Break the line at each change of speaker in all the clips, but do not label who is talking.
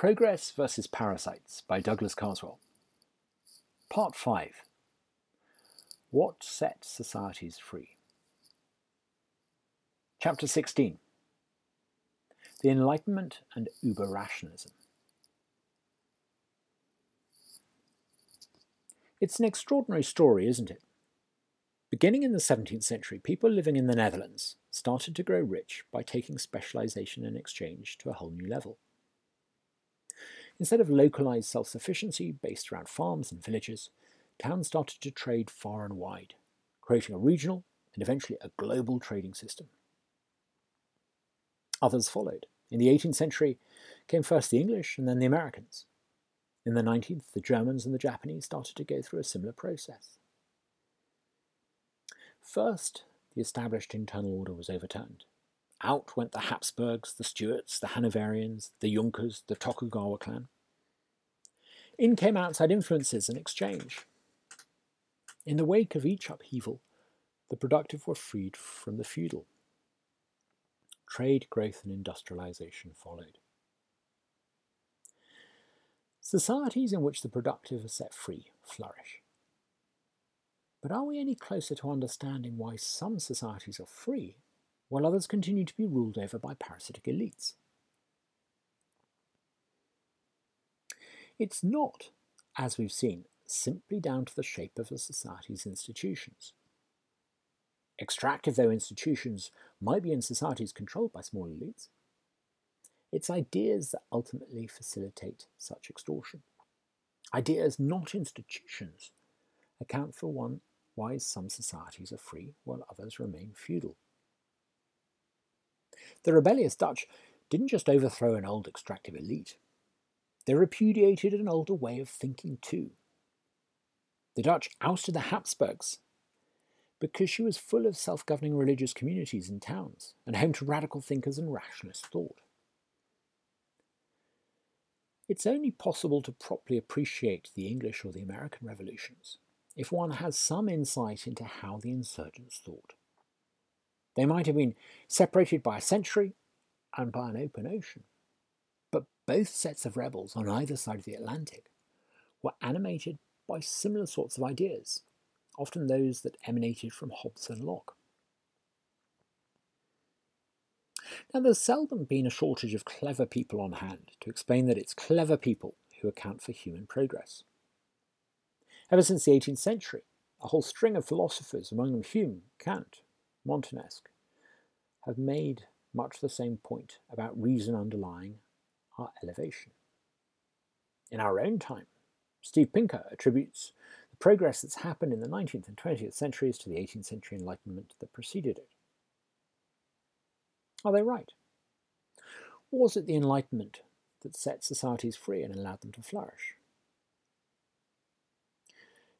Progress versus Parasites by Douglas Carswell. Part 5 What Sets Societies Free? Chapter 16 The Enlightenment and Uber Rationalism. It's an extraordinary story, isn't it? Beginning in the 17th century, people living in the Netherlands started to grow rich by taking specialization and exchange to a whole new level. Instead of localized self sufficiency based around farms and villages, towns started to trade far and wide, creating a regional and eventually a global trading system. Others followed. In the 18th century came first the English and then the Americans. In the 19th, the Germans and the Japanese started to go through a similar process. First, the established internal order was overturned. Out went the Habsburgs, the Stuarts, the Hanoverians, the Junkers, the Tokugawa clan. In came outside influences and exchange. In the wake of each upheaval, the productive were freed from the feudal. Trade growth and industrialization followed. Societies in which the productive are set free flourish. But are we any closer to understanding why some societies are free while others continue to be ruled over by parasitic elites? It's not, as we've seen, simply down to the shape of a society's institutions. Extractive though institutions might be in societies controlled by small elites, it's ideas that ultimately facilitate such extortion. Ideas, not institutions, account for one why some societies are free while others remain feudal. The rebellious Dutch didn't just overthrow an old extractive elite, they repudiated an older way of thinking too. The Dutch ousted the Habsburgs because she was full of self governing religious communities and towns, and home to radical thinkers and rationalist thought. It's only possible to properly appreciate the English or the American revolutions if one has some insight into how the insurgents thought. They might have been separated by a century and by an open ocean, but both sets of rebels on either side of the Atlantic were animated by similar sorts of ideas, often those that emanated from Hobbes and Locke. Now, there's seldom been a shortage of clever people on hand to explain that it's clever people who account for human progress. Ever since the 18th century, a whole string of philosophers, among them Hume, Kant, Montesquieu, have made much the same point about reason underlying our elevation. In our own time, Steve Pinker attributes the progress that's happened in the 19th and 20th centuries to the 18th century Enlightenment that preceded it. Are they right? Was it the Enlightenment that set societies free and allowed them to flourish?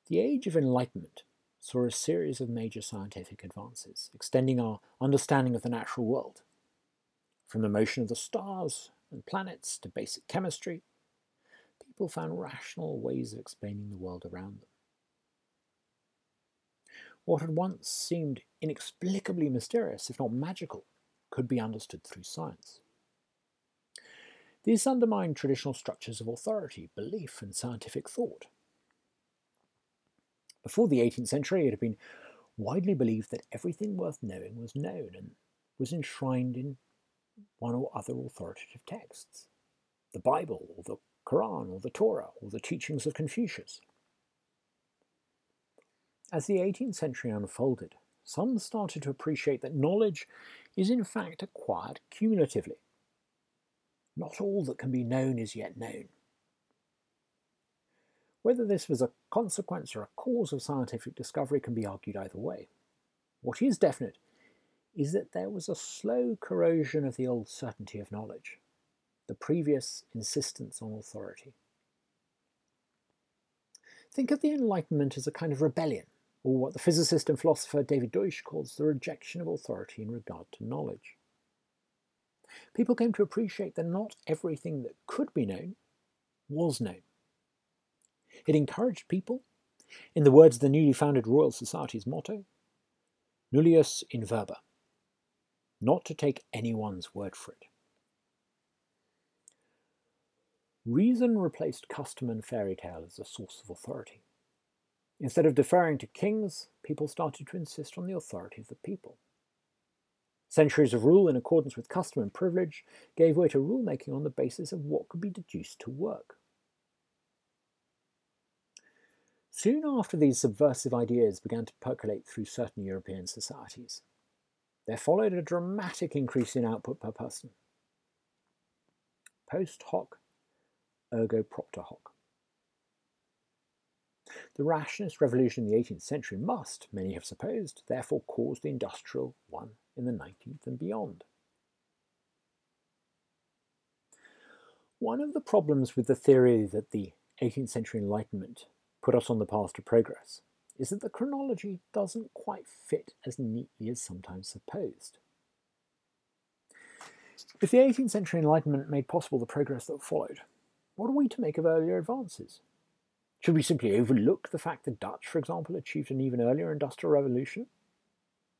The Age of Enlightenment saw a series of major scientific advances, extending our understanding of the natural world. From the motion of the stars and planets to basic chemistry, people found rational ways of explaining the world around them. What had once seemed inexplicably mysterious, if not magical, could be understood through science. This undermined traditional structures of authority, belief, and scientific thought. Before the 18th century, it had been widely believed that everything worth knowing was known and was enshrined in one or other authoritative texts the Bible, or the Quran, or the Torah, or the teachings of Confucius. As the 18th century unfolded, some started to appreciate that knowledge is in fact acquired cumulatively. Not all that can be known is yet known. Whether this was a consequence or a cause of scientific discovery can be argued either way. What is definite is that there was a slow corrosion of the old certainty of knowledge, the previous insistence on authority. Think of the Enlightenment as a kind of rebellion, or what the physicist and philosopher David Deutsch calls the rejection of authority in regard to knowledge. People came to appreciate that not everything that could be known was known. It encouraged people, in the words of the newly founded Royal Society's motto, nullius in verba, not to take anyone's word for it. reason replaced custom and fairy tale as a source of authority. Instead of deferring to kings, people started to insist on the authority of the people. Centuries of rule in accordance with custom and privilege gave way to rulemaking on the basis of what could be deduced to work. Soon after these subversive ideas began to percolate through certain European societies, there followed a dramatic increase in output per person. Post hoc, ergo propter hoc. The rationalist revolution in the 18th century must, many have supposed, therefore cause the industrial one in the 19th and beyond. One of the problems with the theory that the 18th century Enlightenment put us on the path to progress is that the chronology doesn't quite fit as neatly as sometimes supposed. If the 18th century Enlightenment made possible the progress that followed, what are we to make of earlier advances? Should we simply overlook the fact that Dutch, for example, achieved an even earlier industrial revolution?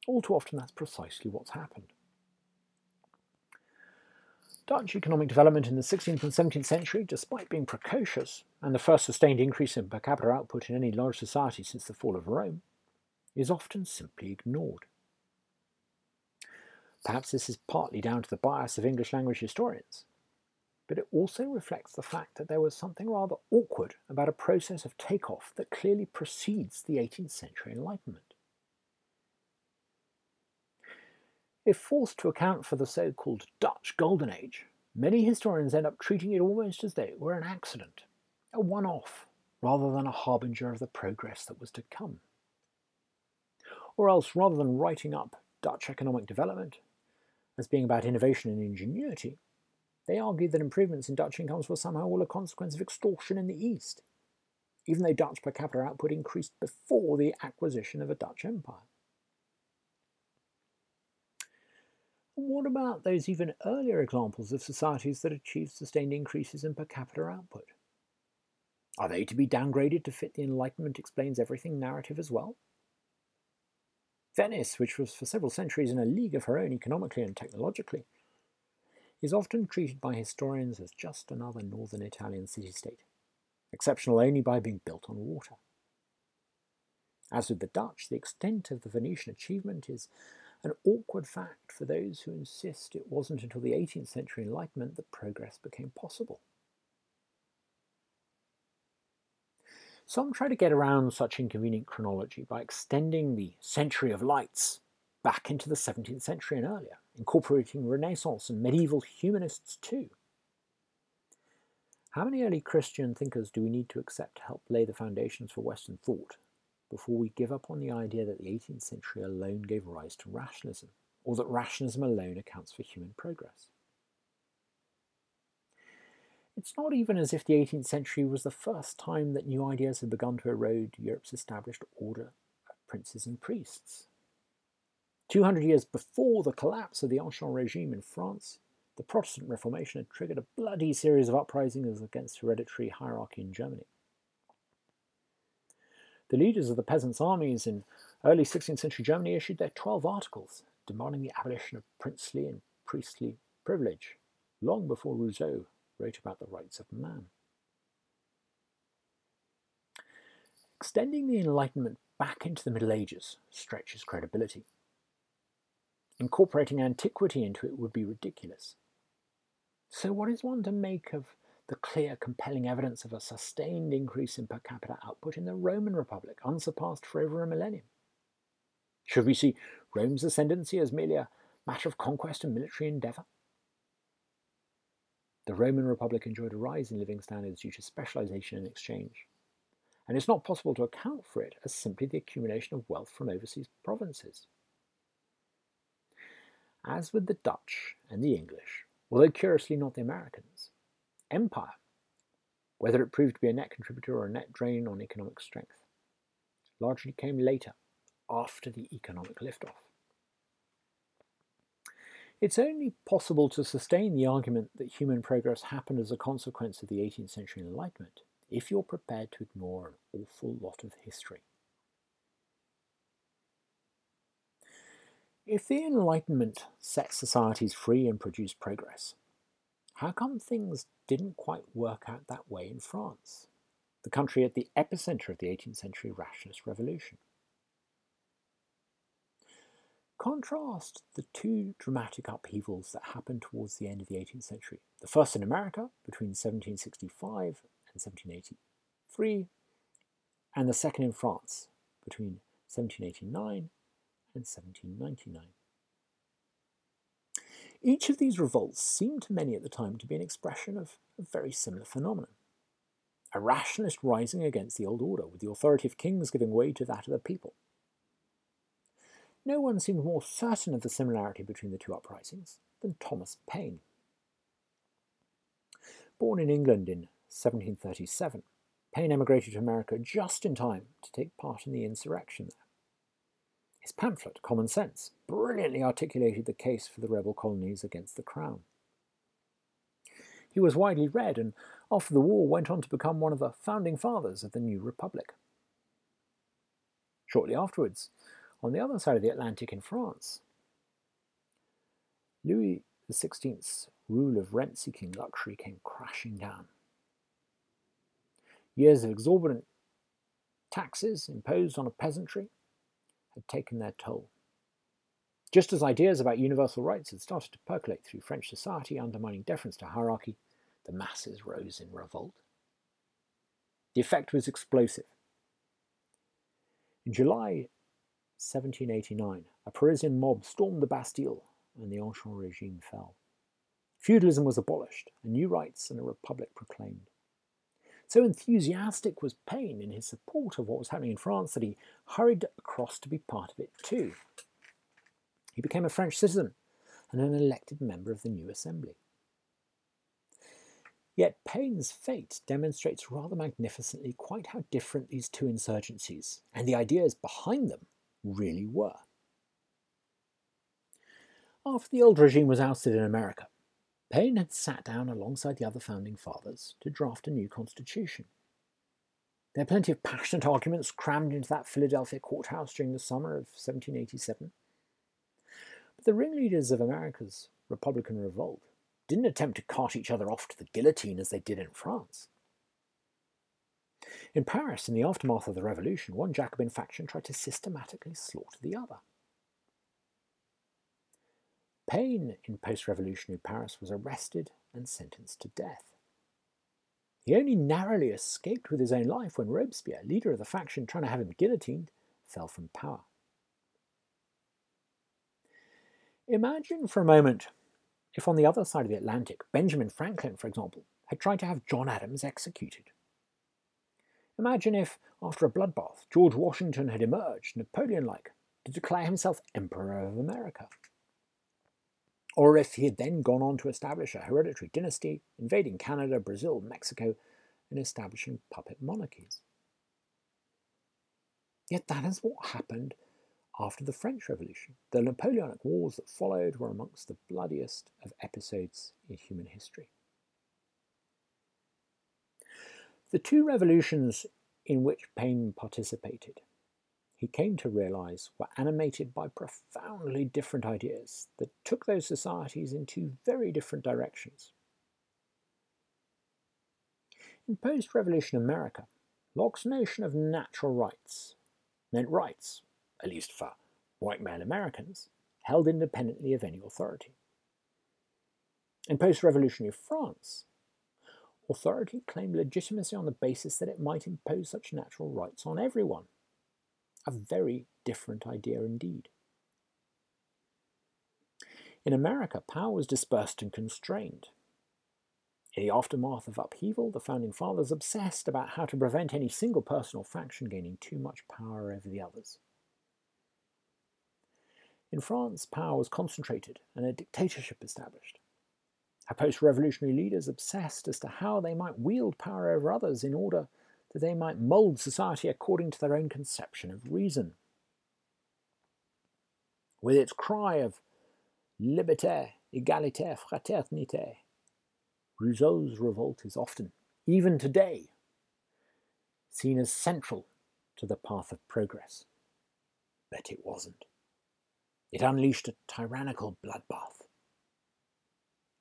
All too often that's precisely what's happened. Dutch economic development in the 16th and 17th century, despite being precocious and the first sustained increase in per capita output in any large society since the fall of Rome, is often simply ignored. Perhaps this is partly down to the bias of English language historians, but it also reflects the fact that there was something rather awkward about a process of takeoff that clearly precedes the 18th century Enlightenment. If forced to account for the so called Dutch Golden Age, many historians end up treating it almost as though it were an accident, a one off, rather than a harbinger of the progress that was to come. Or else, rather than writing up Dutch economic development as being about innovation and ingenuity, they argue that improvements in Dutch incomes were somehow all a consequence of extortion in the East, even though Dutch per capita output increased before the acquisition of a Dutch empire. What about those even earlier examples of societies that achieved sustained increases in per capita output? Are they to be downgraded to fit the Enlightenment explains everything narrative as well? Venice, which was for several centuries in a league of her own economically and technologically, is often treated by historians as just another northern Italian city state, exceptional only by being built on water. As with the Dutch, the extent of the Venetian achievement is an awkward fact for those who insist it wasn't until the 18th century Enlightenment that progress became possible. Some try to get around such inconvenient chronology by extending the century of lights back into the 17th century and earlier, incorporating Renaissance and medieval humanists too. How many early Christian thinkers do we need to accept to help lay the foundations for Western thought before we give up on the idea that the 18th century alone gave rise to rationalism, or that rationalism alone accounts for human progress. It's not even as if the 18th century was the first time that new ideas had begun to erode Europe's established order of princes and priests. 200 years before the collapse of the Ancien regime in France, the Protestant Reformation had triggered a bloody series of uprisings against hereditary hierarchy in Germany. The leaders of the peasants' armies in early 16th century Germany issued their 12 articles demanding the abolition of princely and priestly privilege, long before Rousseau wrote about the rights of man. Extending the Enlightenment back into the Middle Ages stretches credibility. Incorporating antiquity into it would be ridiculous. So, what is one to make of the clear, compelling evidence of a sustained increase in per capita output in the Roman Republic, unsurpassed for over a millennium. Should we see Rome's ascendancy as merely a matter of conquest and military endeavour? The Roman Republic enjoyed a rise in living standards due to specialization and exchange, and it's not possible to account for it as simply the accumulation of wealth from overseas provinces. As with the Dutch and the English, although curiously not the Americans, empire, whether it proved to be a net contributor or a net drain on economic strength, largely came later, after the economic liftoff. It's only possible to sustain the argument that human progress happened as a consequence of the 18th century Enlightenment if you're prepared to ignore an awful lot of history. If the Enlightenment set societies free and produced progress, how come things didn't quite work out that way in France, the country at the epicenter of the 18th century rationalist revolution? Contrast the two dramatic upheavals that happened towards the end of the 18th century. The first in America between 1765 and 1783, and the second in France between 1789 and 1799. Each of these revolts seemed to many at the time to be an expression of a very similar phenomenon. A rationalist rising against the old order, with the authority of kings giving way to that of the people. No one seemed more certain of the similarity between the two uprisings than Thomas Paine. Born in England in 1737, Paine emigrated to America just in time to take part in the insurrection there. His pamphlet, Common Sense, brilliantly articulated the case for the rebel colonies against the Crown. He was widely read and after the war went on to become one of the founding fathers of the new republic. Shortly afterwards, on the other side of the Atlantic in France. Louis XVI's rule of rent seeking luxury came crashing down. Years of exorbitant taxes imposed on a peasantry had taken their toll. Just as ideas about universal rights had started to percolate through French society, undermining deference to hierarchy, the masses rose in revolt. The effect was explosive. In July 1789, a Parisian mob stormed the Bastille and the Ancien regime fell. Feudalism was abolished, and new rights and a republic proclaimed. So enthusiastic was Paine in his support of what was happening in France that he hurried across to be part of it too. He became a French citizen and an elected member of the new assembly. Yet Paine's fate demonstrates rather magnificently quite how different these two insurgencies and the ideas behind them really were. After the old regime was ousted in America, Paine had sat down alongside the other founding fathers to draft a new constitution. There are plenty of passionate arguments crammed into that Philadelphia courthouse during the summer of 1787. But the ringleaders of America's Republican revolt didn't attempt to cart each other off to the guillotine as they did in France. In Paris, in the aftermath of the revolution, one Jacobin faction tried to systematically slaughter the other. Paine, in post revolutionary Paris, was arrested and sentenced to death. He only narrowly escaped with his own life when Robespierre, leader of the faction trying to have him guillotined, fell from power. Imagine for a moment if on the other side of the Atlantic, Benjamin Franklin, for example, had tried to have John Adams executed. Imagine if, after a bloodbath, George Washington had emerged, Napoleon like, to declare himself Emperor of America. Or if he had then gone on to establish a hereditary dynasty, invading Canada, Brazil, Mexico, and establishing puppet monarchies. Yet that is what happened after the French Revolution. The Napoleonic Wars that followed were amongst the bloodiest of episodes in human history. The two revolutions in which Paine participated, he came to realize were animated by profoundly different ideas that took those societies in two very different directions. In post revolution America, Locke's notion of natural rights meant rights, at least for white male Americans, held independently of any authority. In post revolutionary France, authority claimed legitimacy on the basis that it might impose such natural rights on everyone. A very different idea indeed. In America, power was dispersed and constrained. In the aftermath of upheaval, the Founding Fathers obsessed about how to prevent any single person or faction gaining too much power over the others. In France, power was concentrated and a dictatorship established. Our post revolutionary leaders obsessed as to how they might wield power over others in order that they might mould society according to their own conception of reason. With its cry of liberté, égalité, fraternité, Rousseau's revolt is often, even today, seen as central to the path of progress. But it wasn't. It unleashed a tyrannical bloodbath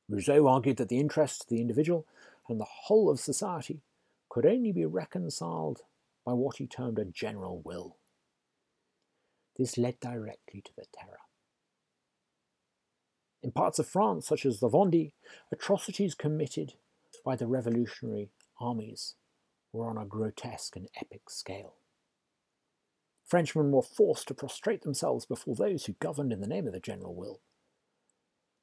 Rousseau argued that the interests of the individual and the whole of society could only be reconciled by what he termed a general will. This led directly to the terror. In parts of France, such as the Vendée, atrocities committed by the revolutionary armies were on a grotesque and epic scale. Frenchmen were forced to prostrate themselves before those who governed in the name of the general will.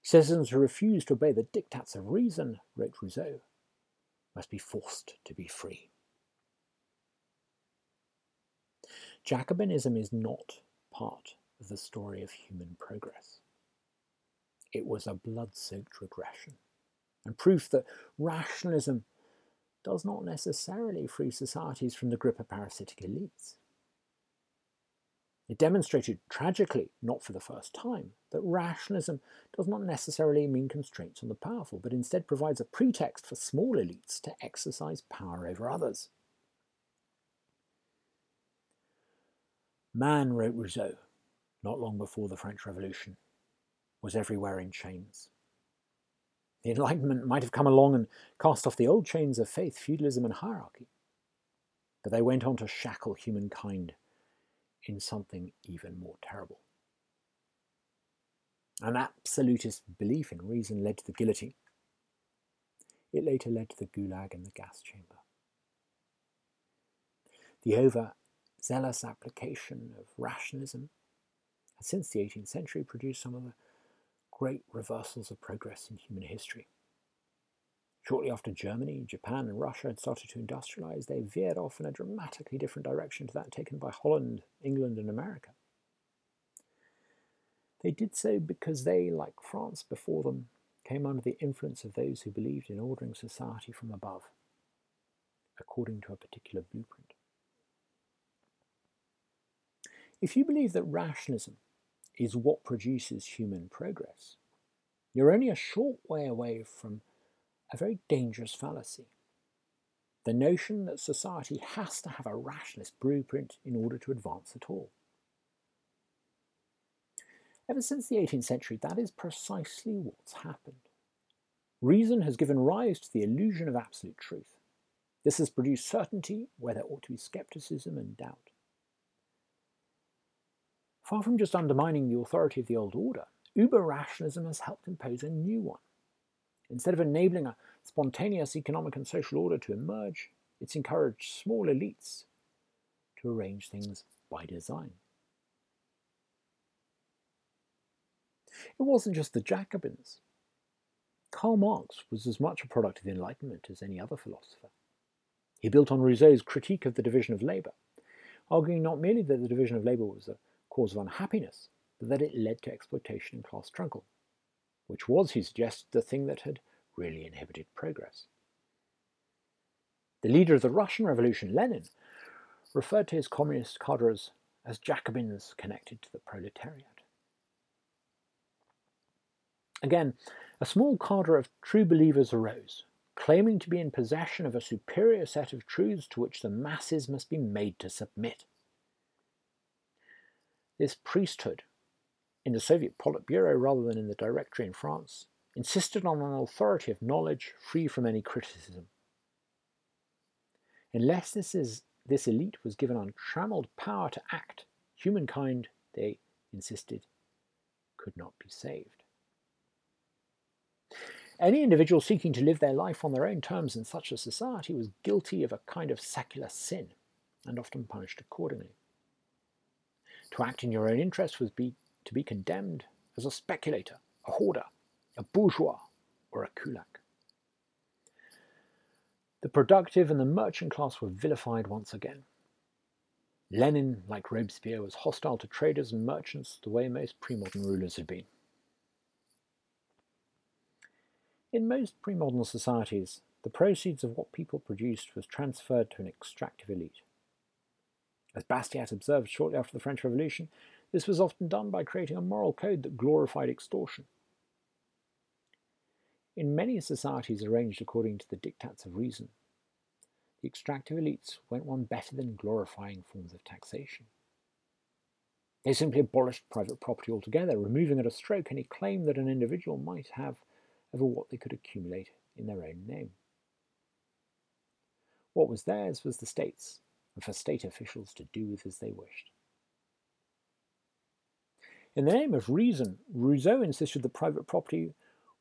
Citizens who refused to obey the diktats of reason, wrote Rousseau, must be forced to be free. Jacobinism is not part of the story of human progress. It was a blood soaked regression and proof that rationalism does not necessarily free societies from the grip of parasitic elites. It demonstrated tragically, not for the first time, that rationalism does not necessarily mean constraints on the powerful, but instead provides a pretext for small elites to exercise power over others. Man, wrote Rousseau, not long before the French Revolution, was everywhere in chains. The Enlightenment might have come along and cast off the old chains of faith, feudalism, and hierarchy, but they went on to shackle humankind in something even more terrible. An absolutist belief in reason led to the guillotine. It later led to the gulag and the gas chamber. The overzealous application of rationalism has since the 18th century produced some of the great reversals of progress in human history. Shortly after Germany, Japan, and Russia had started to industrialize, they veered off in a dramatically different direction to that taken by Holland, England, and America. They did so because they, like France before them, came under the influence of those who believed in ordering society from above, according to a particular blueprint. If you believe that rationalism is what produces human progress, you're only a short way away from a very dangerous fallacy. The notion that society has to have a rationalist blueprint in order to advance at all. Ever since the 18th century, that is precisely what's happened. Reason has given rise to the illusion of absolute truth. This has produced certainty where there ought to be skepticism and doubt. Far from just undermining the authority of the old order, uber rationalism has helped impose a new one. Instead of enabling a spontaneous economic and social order to emerge, it's encouraged small elites to arrange things by design. It wasn't just the Jacobins. Karl Marx was as much a product of the Enlightenment as any other philosopher. He built on Rousseau's critique of the division of labour, arguing not merely that the division of labour was a cause of unhappiness, but that it led to exploitation and class struggle which was, he suggested, the thing that had really inhibited progress. The leader of the Russian Revolution, Lenin, referred to his communist cadres as Jacobins connected to the proletariat. Again, a small cadre of true believers arose, claiming to be in possession of a superior set of truths to which the masses must be made to submit. This priesthood in the Soviet Politburo rather than in the Directory in France, insisted on an authority of knowledge free from any criticism. Unless this, is, this elite was given untrammeled power to act, humankind, they insisted, could not be saved. Any individual seeking to live their life on their own terms in such a society was guilty of a kind of secular sin and often punished accordingly. To act in your own interest was be to be condemned as a speculator, a hoarder, a bourgeois, or a kulak. The productive and the merchant class were vilified once again. Lenin, like Robespierre, was hostile to traders and merchants the way most pre-modern rulers had been. In most pre-modern societies, the proceeds of what people produced was transferred to an extractive elite. As Bastiat observed shortly after the French Revolution, this was often done by creating a moral code that glorified extortion. In many societies arranged according to the diktats of reason, the extractive elites went one better than glorifying forms of taxation. They simply abolished private property altogether, removing at a stroke any claim that an individual might have over what they could accumulate in their own name. What was theirs was the state's, and for state officials to do with as they wished. In the name of reason, Rousseau insisted that private property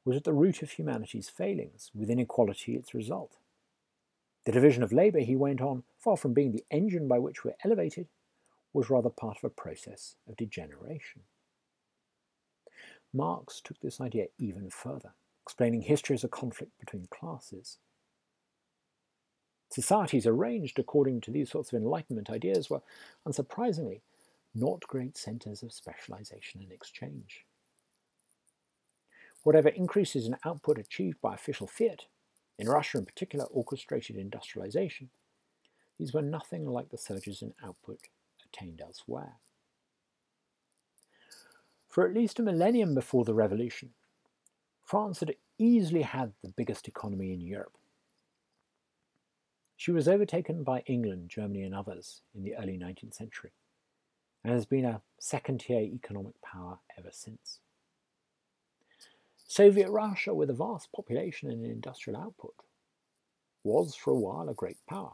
was at the root of humanity's failings, with inequality its result. The division of labour, he went on, far from being the engine by which we're elevated, was rather part of a process of degeneration. Marx took this idea even further, explaining history as a conflict between classes. Societies arranged according to these sorts of Enlightenment ideas were, unsurprisingly, not great centres of specialization and exchange. Whatever increases in output achieved by official fiat, in Russia in particular orchestrated industrialization, these were nothing like the surges in output attained elsewhere. For at least a millennium before the revolution, France had easily had the biggest economy in Europe. She was overtaken by England, Germany, and others in the early 19th century, and has been a second tier economic power ever since. Soviet Russia, with a vast population and an industrial output, was for a while a great power.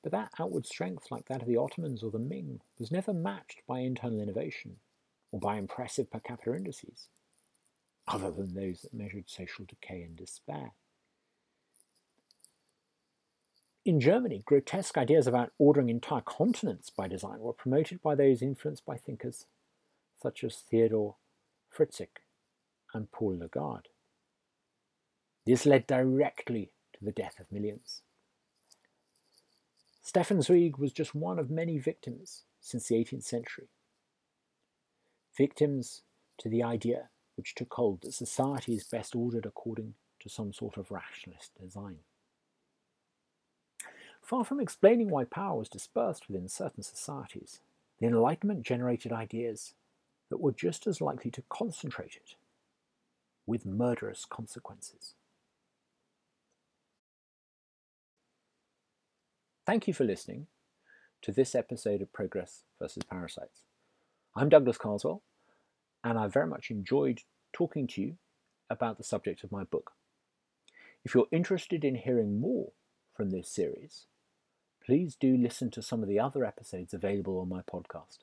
But that outward strength, like that of the Ottomans or the Ming, was never matched by internal innovation or by impressive per capita indices, other than those that measured social decay and despair. In Germany, grotesque ideas about ordering entire continents by design were promoted by those influenced by thinkers such as Theodor Fritsch and Paul Lagarde. This led directly to the death of millions. Stefan Zweig was just one of many victims since the 18th century. Victims to the idea which took hold that society is best ordered according to some sort of rationalist design. Far from explaining why power was dispersed within certain societies, the Enlightenment generated ideas that were just as likely to concentrate it with murderous consequences. Thank you for listening to this episode of Progress versus Parasites. I'm Douglas Carswell, and I very much enjoyed talking to you about the subject of my book. If you're interested in hearing more from this series, please do listen to some of the other episodes available on my podcast.